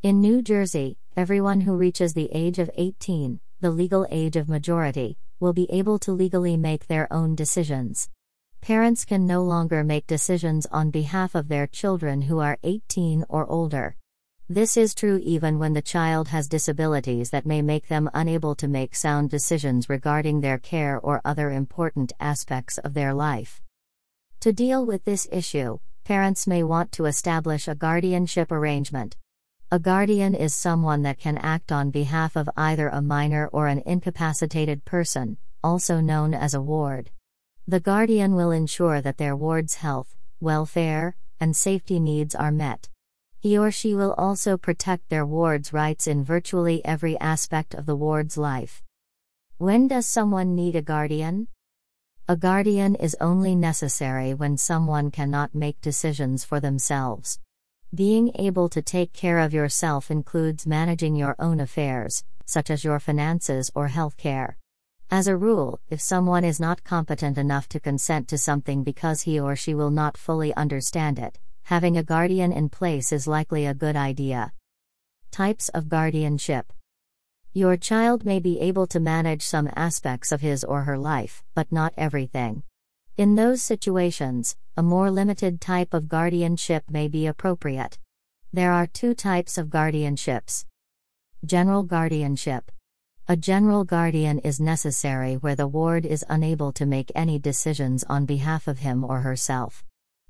In New Jersey, everyone who reaches the age of 18, the legal age of majority, will be able to legally make their own decisions. Parents can no longer make decisions on behalf of their children who are 18 or older. This is true even when the child has disabilities that may make them unable to make sound decisions regarding their care or other important aspects of their life. To deal with this issue, parents may want to establish a guardianship arrangement. A guardian is someone that can act on behalf of either a minor or an incapacitated person, also known as a ward. The guardian will ensure that their ward's health, welfare, and safety needs are met. He or she will also protect their ward's rights in virtually every aspect of the ward's life. When does someone need a guardian? A guardian is only necessary when someone cannot make decisions for themselves. Being able to take care of yourself includes managing your own affairs, such as your finances or healthcare. As a rule, if someone is not competent enough to consent to something because he or she will not fully understand it, having a guardian in place is likely a good idea. Types of guardianship Your child may be able to manage some aspects of his or her life, but not everything. In those situations, a more limited type of guardianship may be appropriate. There are two types of guardianships General guardianship a general guardian is necessary where the ward is unable to make any decisions on behalf of him or herself.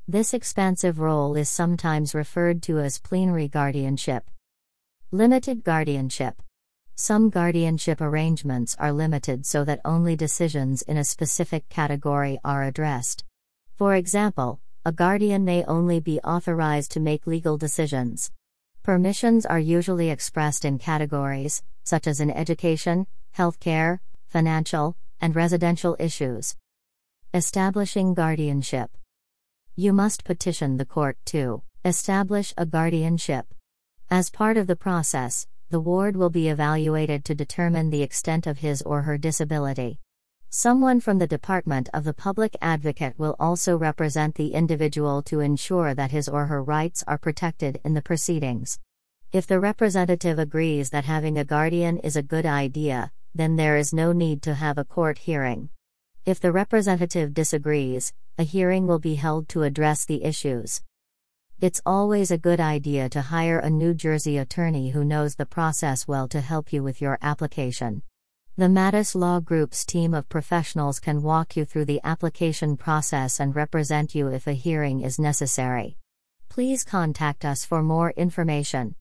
This expansive role is sometimes referred to as plenary guardianship. Limited guardianship. Some guardianship arrangements are limited so that only decisions in a specific category are addressed. For example, a guardian may only be authorized to make legal decisions. Permissions are usually expressed in categories, such as in education, healthcare, financial, and residential issues. Establishing guardianship. You must petition the court to establish a guardianship. As part of the process, the ward will be evaluated to determine the extent of his or her disability. Someone from the Department of the Public Advocate will also represent the individual to ensure that his or her rights are protected in the proceedings. If the representative agrees that having a guardian is a good idea, then there is no need to have a court hearing. If the representative disagrees, a hearing will be held to address the issues. It's always a good idea to hire a New Jersey attorney who knows the process well to help you with your application. The Matus Law Group's team of professionals can walk you through the application process and represent you if a hearing is necessary. Please contact us for more information.